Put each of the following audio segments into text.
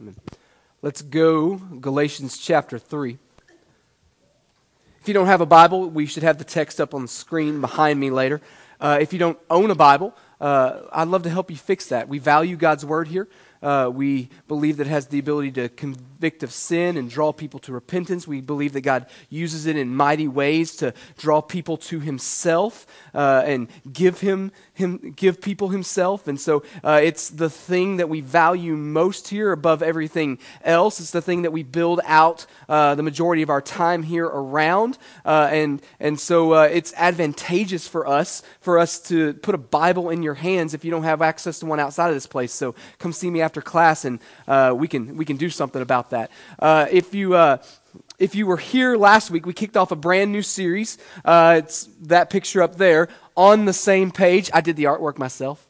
Amen. Let's go, Galatians chapter 3. If you don't have a Bible, we should have the text up on the screen behind me later. Uh, if you don't own a Bible, uh, I'd love to help you fix that. We value God's Word here. Uh, we believe that it has the ability to convict of sin and draw people to repentance. We believe that God uses it in mighty ways to draw people to Himself uh, and give Him, him give people Himself. And so uh, it's the thing that we value most here above everything else. It's the thing that we build out uh, the majority of our time here around. Uh, and and so uh, it's advantageous for us for us to put a Bible in your hands if you don't have access to one outside of this place. So come see me after class, and uh, we can we can do something about that. Uh, if you if you were here last week, we kicked off a brand new series. Uh, it's that picture up there on the same page. I did the artwork myself.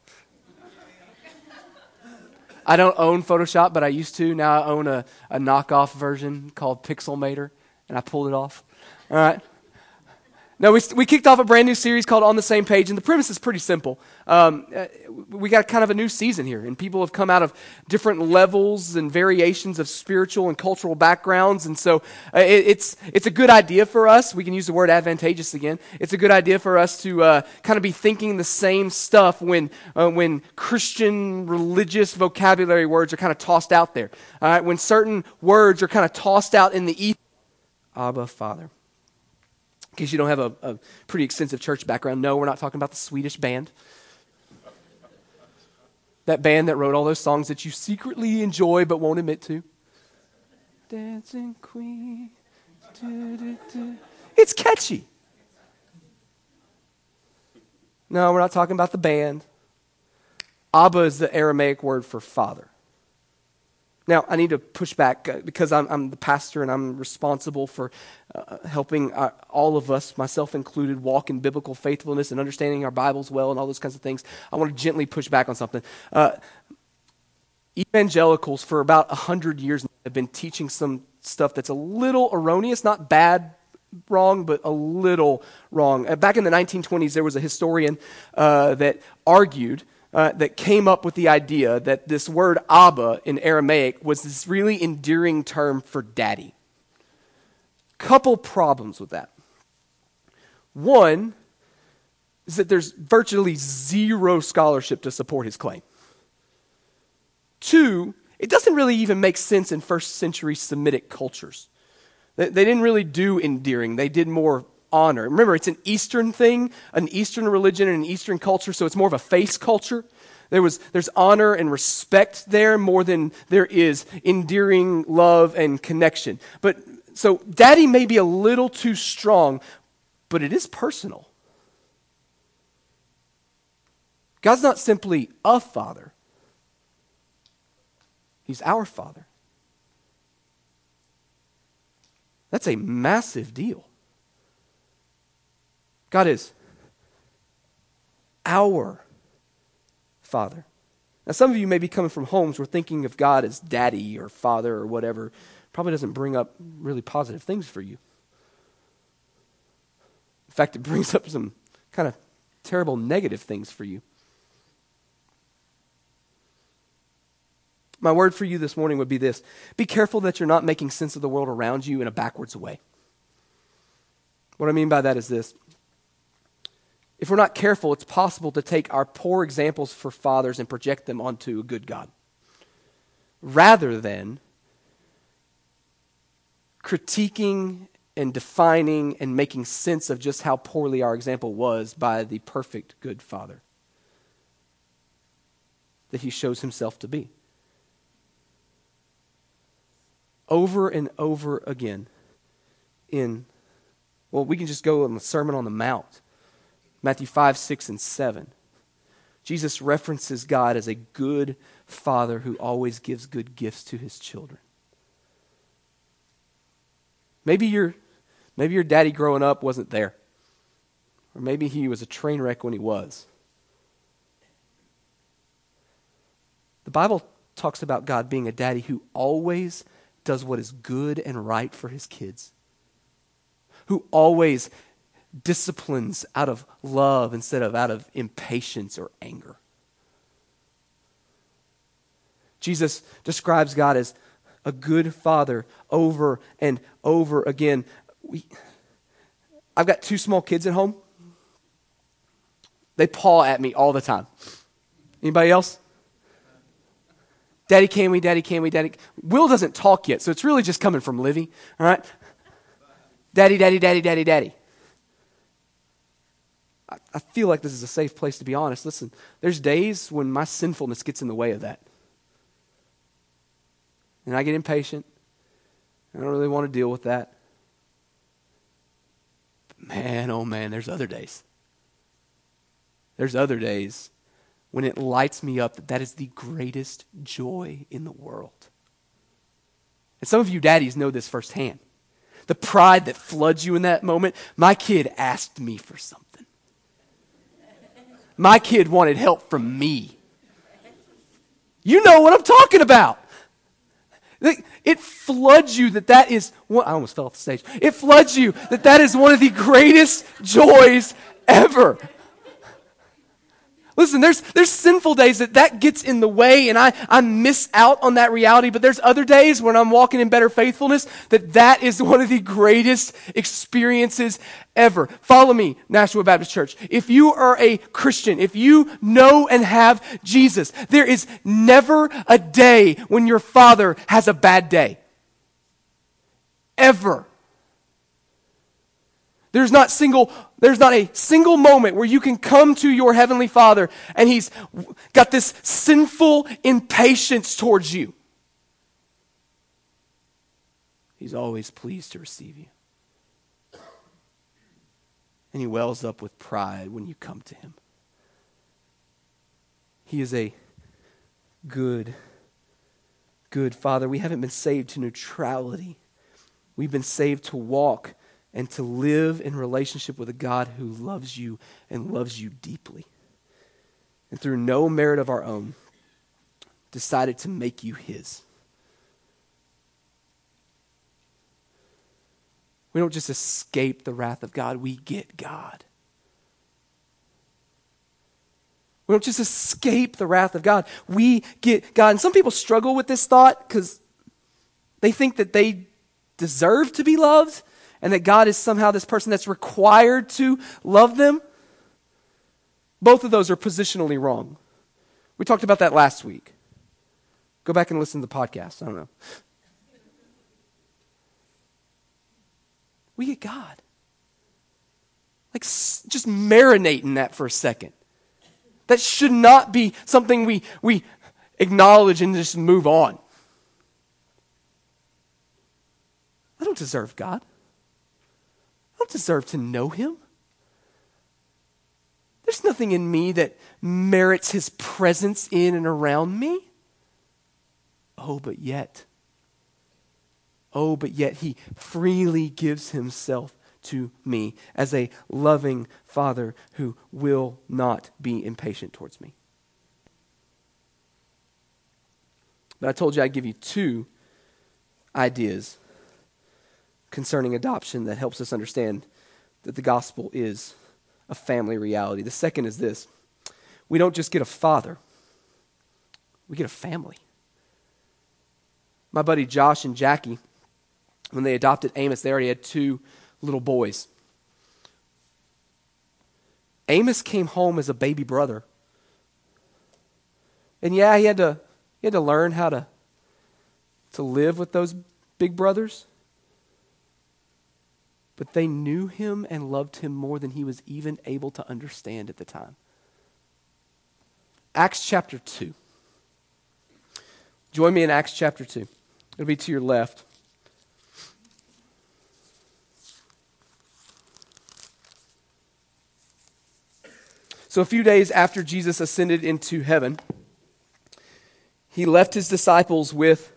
I don't own Photoshop, but I used to. Now I own a, a knockoff version called Pixelmator, and I pulled it off. All right. No, we, we kicked off a brand new series called On the Same Page, and the premise is pretty simple. Um, uh, we got kind of a new season here, and people have come out of different levels and variations of spiritual and cultural backgrounds, and so uh, it, it's, it's a good idea for us. We can use the word advantageous again. It's a good idea for us to uh, kind of be thinking the same stuff when, uh, when Christian religious vocabulary words are kind of tossed out there. All right? When certain words are kind of tossed out in the ether. Abba, Father in case you don't have a, a pretty extensive church background, no, we're not talking about the Swedish band. That band that wrote all those songs that you secretly enjoy but won't admit to. Dancing Queen. It's catchy. No, we're not talking about the band. Abba is the Aramaic word for father. Now, I need to push back uh, because I'm, I'm the pastor and I'm responsible for uh, helping our, uh, all of us, myself included, walk in biblical faithfulness and understanding our Bibles well and all those kinds of things. I want to gently push back on something. Uh, evangelicals, for about 100 years, have been teaching some stuff that's a little erroneous, not bad wrong, but a little wrong. Uh, back in the 1920s, there was a historian that argued uh, that came up with the idea that this word Abba in Aramaic was this really endearing term for daddy. Couple problems with that. One is that there's virtually zero scholarship to support his claim. Two, it doesn't really even make sense in first century Semitic cultures. They, they didn't really do endearing, they did more honor. Remember, it's an Eastern thing, an Eastern religion and an Eastern culture, so it's more of a face culture. There was, there's honor and respect there more than there is endearing love and connection. But so daddy may be a little too strong, but it is personal. God's not simply a father, He's our father. That's a massive deal. God is our Father. Now, some of you may be coming from homes where thinking of God as daddy or father or whatever probably doesn't bring up really positive things for you. In fact, it brings up some kind of terrible negative things for you. My word for you this morning would be this Be careful that you're not making sense of the world around you in a backwards way. What I mean by that is this if we're not careful, it's possible to take our poor examples for fathers and project them onto a good God. Rather than critiquing and defining and making sense of just how poorly our example was by the perfect good father that he shows himself to be. Over and over again in, well, we can just go on the Sermon on the Mount Matthew 5, 6, and 7. Jesus references God as a good father who always gives good gifts to his children. Maybe your, maybe your daddy growing up wasn't there. Or maybe he was a train wreck when he was. The Bible talks about God being a daddy who always does what is good and right for his kids, who always disciplines out of love instead of out of impatience or anger. Jesus describes God as a good father over and over again. We, I've got two small kids at home. They paw at me all the time. Anybody else? Daddy, can we? Daddy, can we? Daddy. Will doesn't talk yet, so it's really just coming from Livy. All right? Daddy, daddy, daddy, daddy, daddy. I, I feel like this is a safe place to be honest. Listen, there's days when my sinfulness gets in the way of that. And I get impatient. I don't really want to deal with that. But man, oh man, there's other days. There's other days when it lights me up that that is the greatest joy in the world. And some of you daddies know this firsthand. The pride that floods you in that moment. My kid asked me for something. My kid wanted help from me. You know what I'm talking about. It floods you that that is I almost fell off the stage. It floods you that that is one of the greatest joys ever. Listen, there's, there's sinful days that that gets in the way and I, I miss out on that reality, but there's other days when I'm walking in better faithfulness that that is one of the greatest experiences ever. Follow me, Nashua Baptist Church. If you are a Christian, if you know and have Jesus, there is never a day when your father has a bad day. Ever. There's not single there's not a single moment where you can come to your heavenly Father and he's got this sinful impatience towards you. He's always pleased to receive you. And he wells up with pride when you come to him. He is a good, good Father. We haven't been saved to neutrality, we've been saved to walk and to live in relationship with a God who loves you and loves you deeply. And through no merit of our own, decided to make you his. We don't just escape the wrath of God, we get God. We don't just escape the wrath of God, we get God. And some people struggle with this thought because they think that they deserve to be loved and that God is somehow this person that's required to love them, both of those are positionally wrong. We talked about that last week. Go back and listen to the podcast. I don't know. We get God. Like, just marinate in that for a second. That should not be something we, we acknowledge and just move on. I don't deserve God don't deserve to know him. There's nothing in me that merits his presence in and around me. Oh, but yet, oh, but yet he freely gives himself to me as a loving father who will not be impatient towards me. But I told you I'd give you two ideas concerning adoption that helps us understand that the gospel is a family reality. The second is this we don't just get a father, we get a family. My buddy Josh and Jackie, when they adopted Amos, they already had two little boys. Amos came home as a baby brother. And yeah, he had to, he had to learn how to, to live with those big brothers but they knew him and loved him more than he was even able to understand at the time. Acts chapter 2. Join me in Acts chapter 2. It'll be to your left. So, a few days after Jesus ascended into heaven, he left his disciples with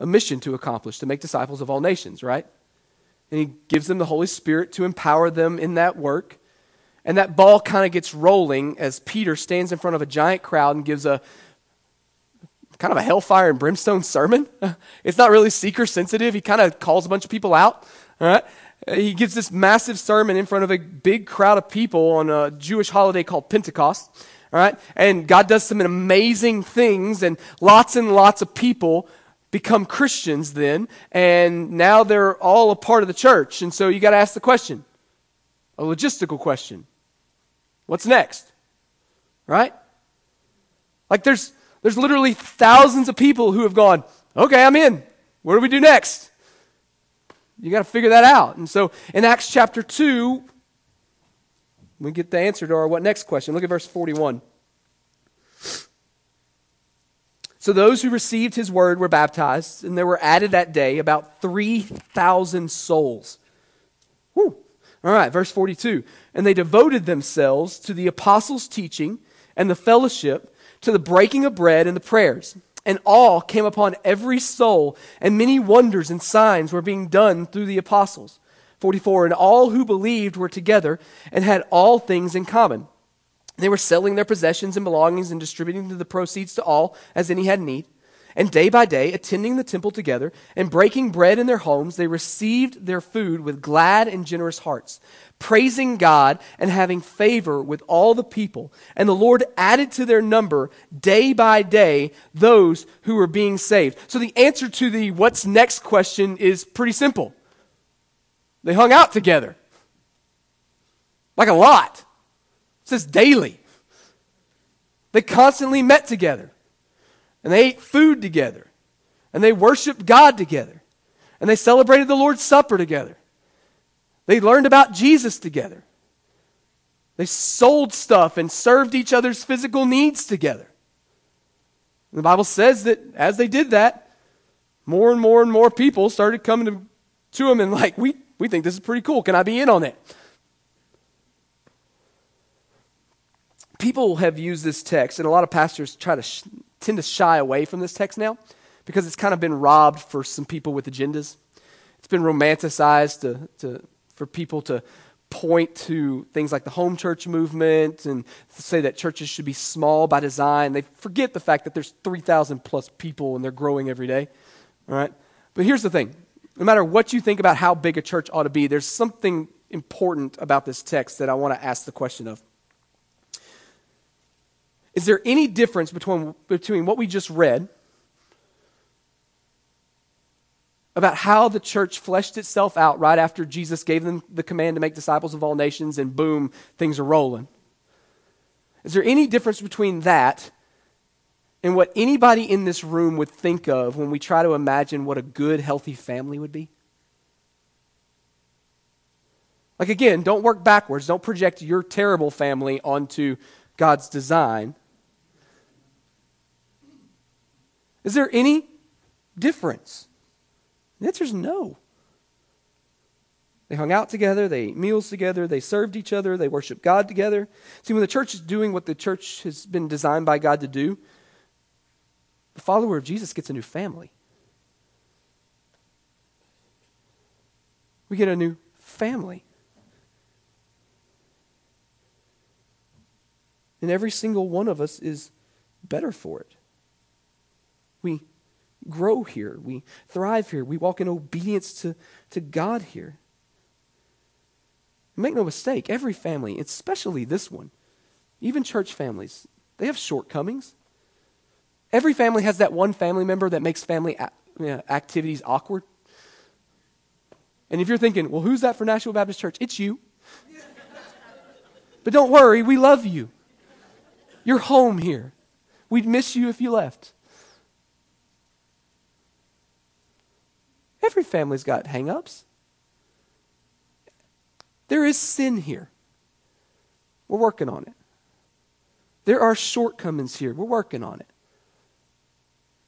a mission to accomplish to make disciples of all nations, right? And he gives them the Holy Spirit to empower them in that work. And that ball kind of gets rolling as Peter stands in front of a giant crowd and gives a kind of a hellfire and brimstone sermon. It's not really seeker sensitive. He kind of calls a bunch of people out. All right? He gives this massive sermon in front of a big crowd of people on a Jewish holiday called Pentecost. All right? And God does some amazing things, and lots and lots of people become Christians then, and now they're all a part of the church. And so you got to ask the question a logistical question what's next? Right? Like there's, there's literally thousands of people who have gone, okay, I'm in. What do we do next? You got to figure that out. And so in Acts chapter 2, we get the answer to our what next question. Look at verse 41. So those who received his word were baptized, and there were added that day about 3,000 souls. Whew. All right, verse 42. And they devoted themselves to the apostles' teaching and the fellowship, to the breaking of bread and the prayers. And awe came upon every soul, and many wonders and signs were being done through the apostles. 44. And all who believed were together and had all things in common they were selling their possessions and belongings and distributing the proceeds to all as any had need. And day by day, attending the temple together and breaking bread in their homes, they received their food with glad and generous hearts, praising God and having favor with all the people. And the Lord added to their number day by day those who were being saved. So the answer to the what's next question is pretty simple. They hung out together. Like a lot says daily. They constantly met together. And they ate food together. And they worshiped God together. And they celebrated the Lord's Supper together. They learned about Jesus together. They sold stuff and served each other's physical needs together. And the Bible says that as they did that, more and more and more people started coming to, to them and like, we, we think this is pretty cool. Can I be in on it? People have used this text, and a lot of pastors try to sh- tend to shy away from this text now because it's kind of been robbed for some people with agendas. It's been romanticized to, to, for people to point to things like the home church movement and say that churches should be small by design. They forget the fact that there's 3,000 plus people and they're growing every day. All right? But here's the thing no matter what you think about how big a church ought to be, there's something important about this text that I want to ask the question of. Is there any difference between, between what we just read about how the church fleshed itself out right after Jesus gave them the command to make disciples of all nations and boom, things are rolling? Is there any difference between that and what anybody in this room would think of when we try to imagine what a good, healthy family would be? Like, again, don't work backwards. Don't project your terrible family onto God's design. Is there any difference? The answer is no. They hung out together, they ate meals together, they served each other, they worshiped God together. See, when the church is doing what the church has been designed by God to do, the follower of Jesus gets a new family. We get a new family. And every single one of us is better for it. We grow here. We thrive here. We walk in obedience to, to God here. Make no mistake, every family, especially this one, even church families, they have shortcomings. Every family has that one family member that makes family a- activities awkward. And if you're thinking, well, who's that for Nashville Baptist Church? It's you. but don't worry, we love you. You're home here. We'd miss you if you left. Every family's got hangups. There is sin here. We're working on it. There are shortcomings here. We're working on it.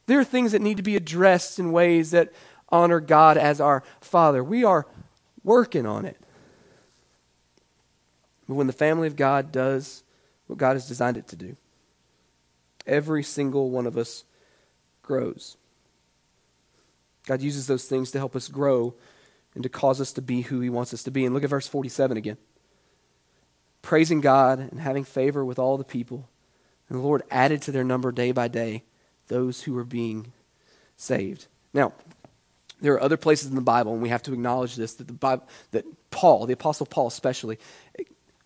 There are things that need to be addressed in ways that honor God as our Father. We are working on it. But when the family of God does what God has designed it to do, every single one of us grows. God uses those things to help us grow and to cause us to be who He wants us to be. And look at verse 47 again. Praising God and having favor with all the people. And the Lord added to their number day by day those who were being saved. Now, there are other places in the Bible, and we have to acknowledge this, that, the Bible, that Paul, the Apostle Paul especially,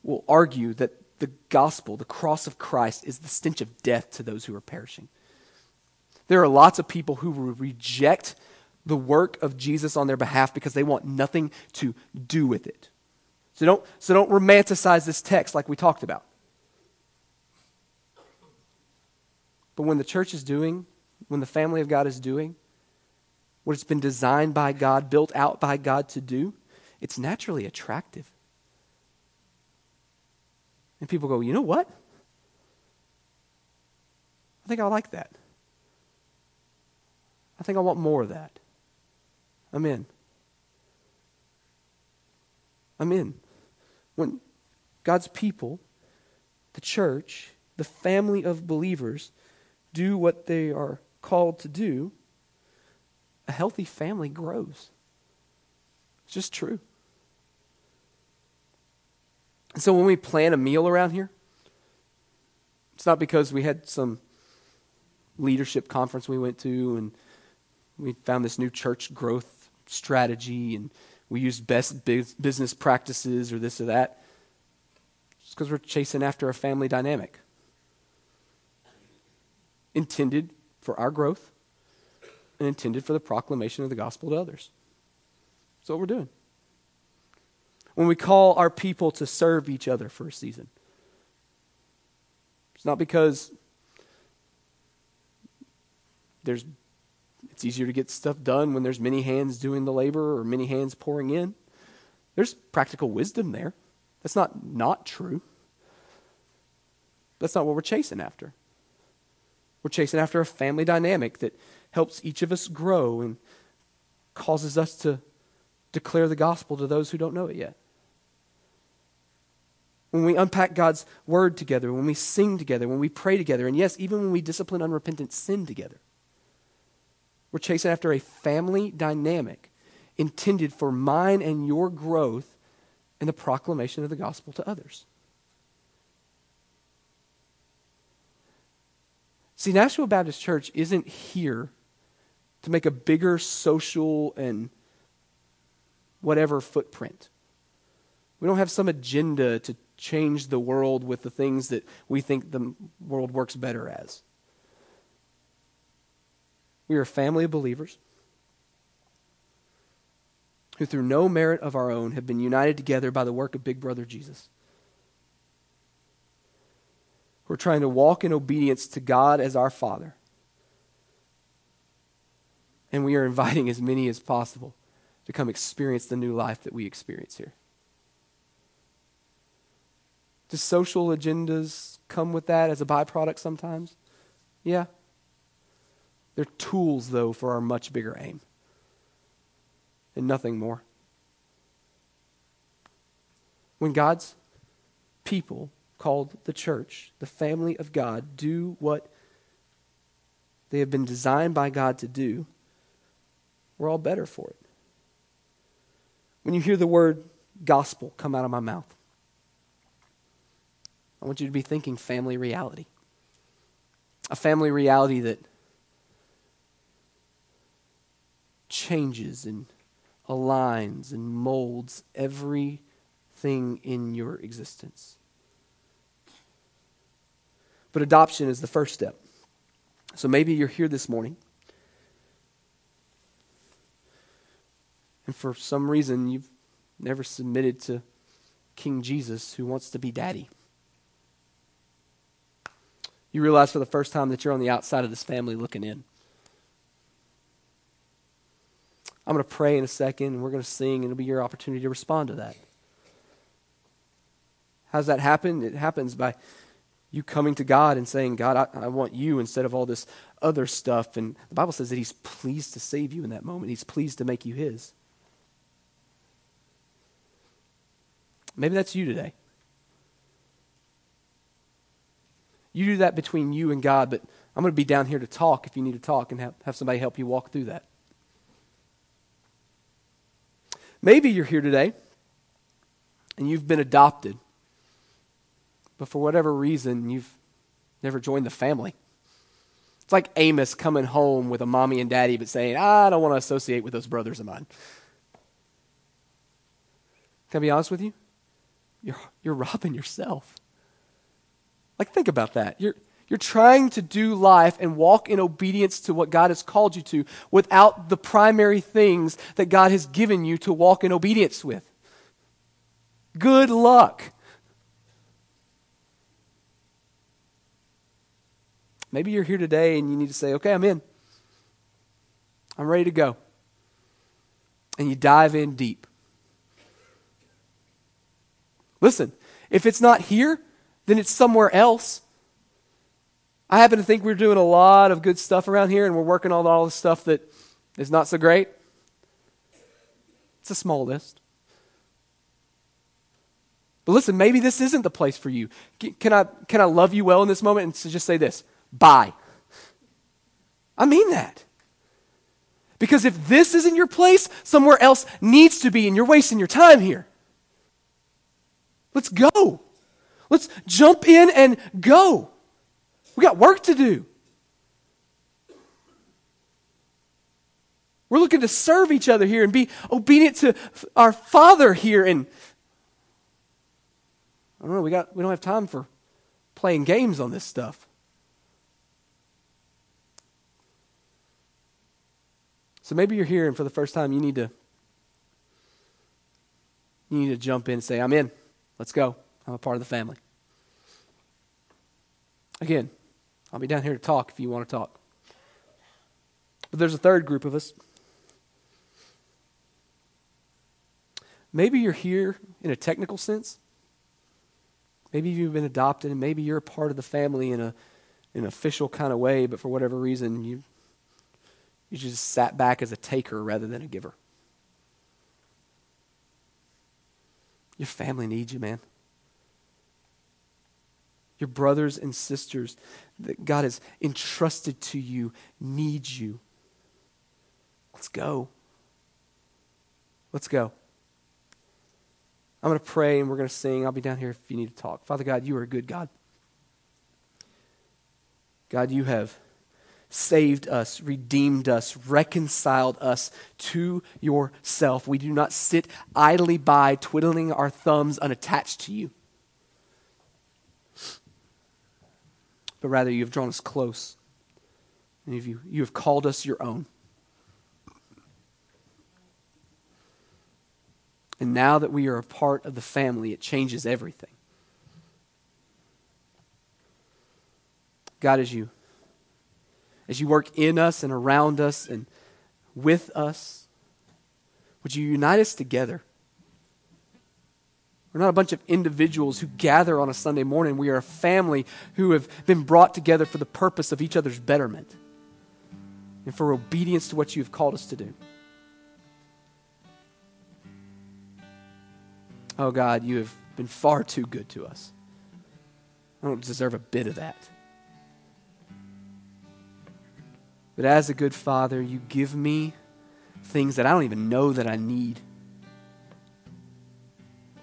will argue that the gospel, the cross of Christ, is the stench of death to those who are perishing. There are lots of people who reject the work of Jesus on their behalf because they want nothing to do with it. So don't, so don't romanticize this text like we talked about. But when the church is doing, when the family of God is doing what it's been designed by God, built out by God to do, it's naturally attractive. And people go, you know what? I think I like that. I think I want more of that. I'm in. I'm in. When God's people, the church, the family of believers, do what they are called to do, a healthy family grows. It's just true. And so when we plan a meal around here, it's not because we had some leadership conference we went to and we found this new church growth strategy and we use best business practices or this or that. It's because we're chasing after a family dynamic intended for our growth and intended for the proclamation of the gospel to others. That's what we're doing. When we call our people to serve each other for a season, it's not because there's it's easier to get stuff done when there's many hands doing the labor or many hands pouring in. There's practical wisdom there. That's not not true. That's not what we're chasing after. We're chasing after a family dynamic that helps each of us grow and causes us to declare the gospel to those who don't know it yet. When we unpack God's word together, when we sing together, when we pray together, and yes, even when we discipline unrepentant sin together, we're chasing after a family dynamic intended for mine and your growth and the proclamation of the gospel to others. See, Nashville Baptist Church isn't here to make a bigger social and whatever footprint. We don't have some agenda to change the world with the things that we think the world works better as. We are a family of believers who, through no merit of our own, have been united together by the work of Big Brother Jesus. We're trying to walk in obedience to God as our Father. And we are inviting as many as possible to come experience the new life that we experience here. Do social agendas come with that as a byproduct sometimes? Yeah. They're tools, though, for our much bigger aim. And nothing more. When God's people called the church, the family of God, do what they have been designed by God to do, we're all better for it. When you hear the word gospel come out of my mouth, I want you to be thinking family reality. A family reality that changes and aligns and molds everything in your existence. But adoption is the first step. So maybe you're here this morning, and for some reason you've never submitted to King Jesus who wants to be daddy. You realize for the first time that you're on the outside of this family looking in. I'm going to pray in a second, and we're going to sing, and it'll be your opportunity to respond to that. How's that happen? It happens by you coming to God and saying, God, I, I, want you instead of all this other stuff. And the Bible says that He's pleased to save you in that moment, He's pleased to make you His. Maybe that's you today. You do that between you and God, but I'm going to be down here to talk if you need to talk and have, have somebody help you walk through that. Maybe you're here today and you've been adopted but for whatever reason, you've never joined the family. It's like Amos coming home with a mommy and daddy, but saying, I don't want to associate with those brothers of mine. Can I be honest with you? You're, you're robbing yourself. Like, think about that. You're, you're trying to do life and walk in obedience to what God has called you to without the primary things that God has given you to walk in obedience with. Good luck. Maybe you're here today and you need to say, okay, I'm in. I'm ready to go. And you dive in deep. Listen, if it's not here, then it's somewhere else. I happen to think we're doing a lot of good stuff around here and we're working on all the stuff that is not so great. It's a small list. But listen, maybe this isn't the place for you. Can I, can I love you well in this moment and just say this? Bye. I mean that. Because if this isn't your place, somewhere else needs to be, and you're wasting your time here. Let's go. Let's jump in and go. We got work to do. We're looking to serve each other here and be obedient to our Father here. And I don't know, we, got, we don't have time for playing games on this stuff. So maybe you're here and for the first time you need to you need to jump in and say, I'm in. Let's go. I'm a part of the family. Again, I'll be down here to talk if you want to talk. But there's a third group of us. Maybe you're here in a technical sense. Maybe you've been adopted and maybe you're a part of the family in a in an official kind of way, but for whatever reason you you just sat back as a taker rather than a giver. Your family needs you, man. Your brothers and sisters that God has entrusted to you need you. Let's go. Let's go. I'm going to pray and we're going to sing. I'll be down here if you need to talk. Father God, you are a good God. God, you have saved us, redeemed us, reconciled us to yourself. We do not sit idly by, twiddling our thumbs unattached to you. But rather, you have drawn us close. And you, you have called us your own. And now that we are a part of the family, it changes everything. God, as you as you work in us and around us and with us, would you unite us together? We're not a bunch of individuals who gather on a Sunday morning. We are a family who have been brought together for the purpose of each other's betterment and for obedience to what you have called us to do. Oh God, you have been far too good to us. I don't deserve a bit of that. But as a good father, you give me things that I don't even know that I need.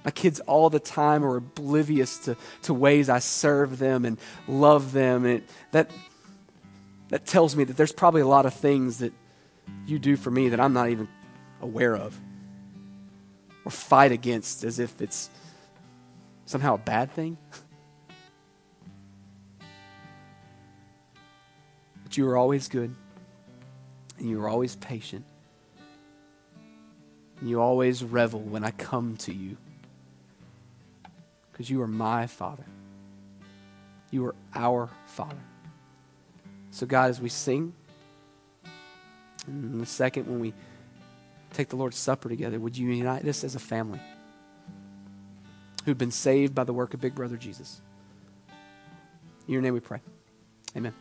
My kids all the time are oblivious to, to ways I serve them and love them. And it, that, that tells me that there's probably a lot of things that you do for me that I'm not even aware of or fight against as if it's somehow a bad thing. but you are always good and you are always patient. And you always revel when I come to you. Because you are my Father. You are our Father. So, God, as we sing, and the second, when we take the Lord's Supper together, would you unite us as a family who've been saved by the work of Big Brother Jesus? In your name we pray. Amen.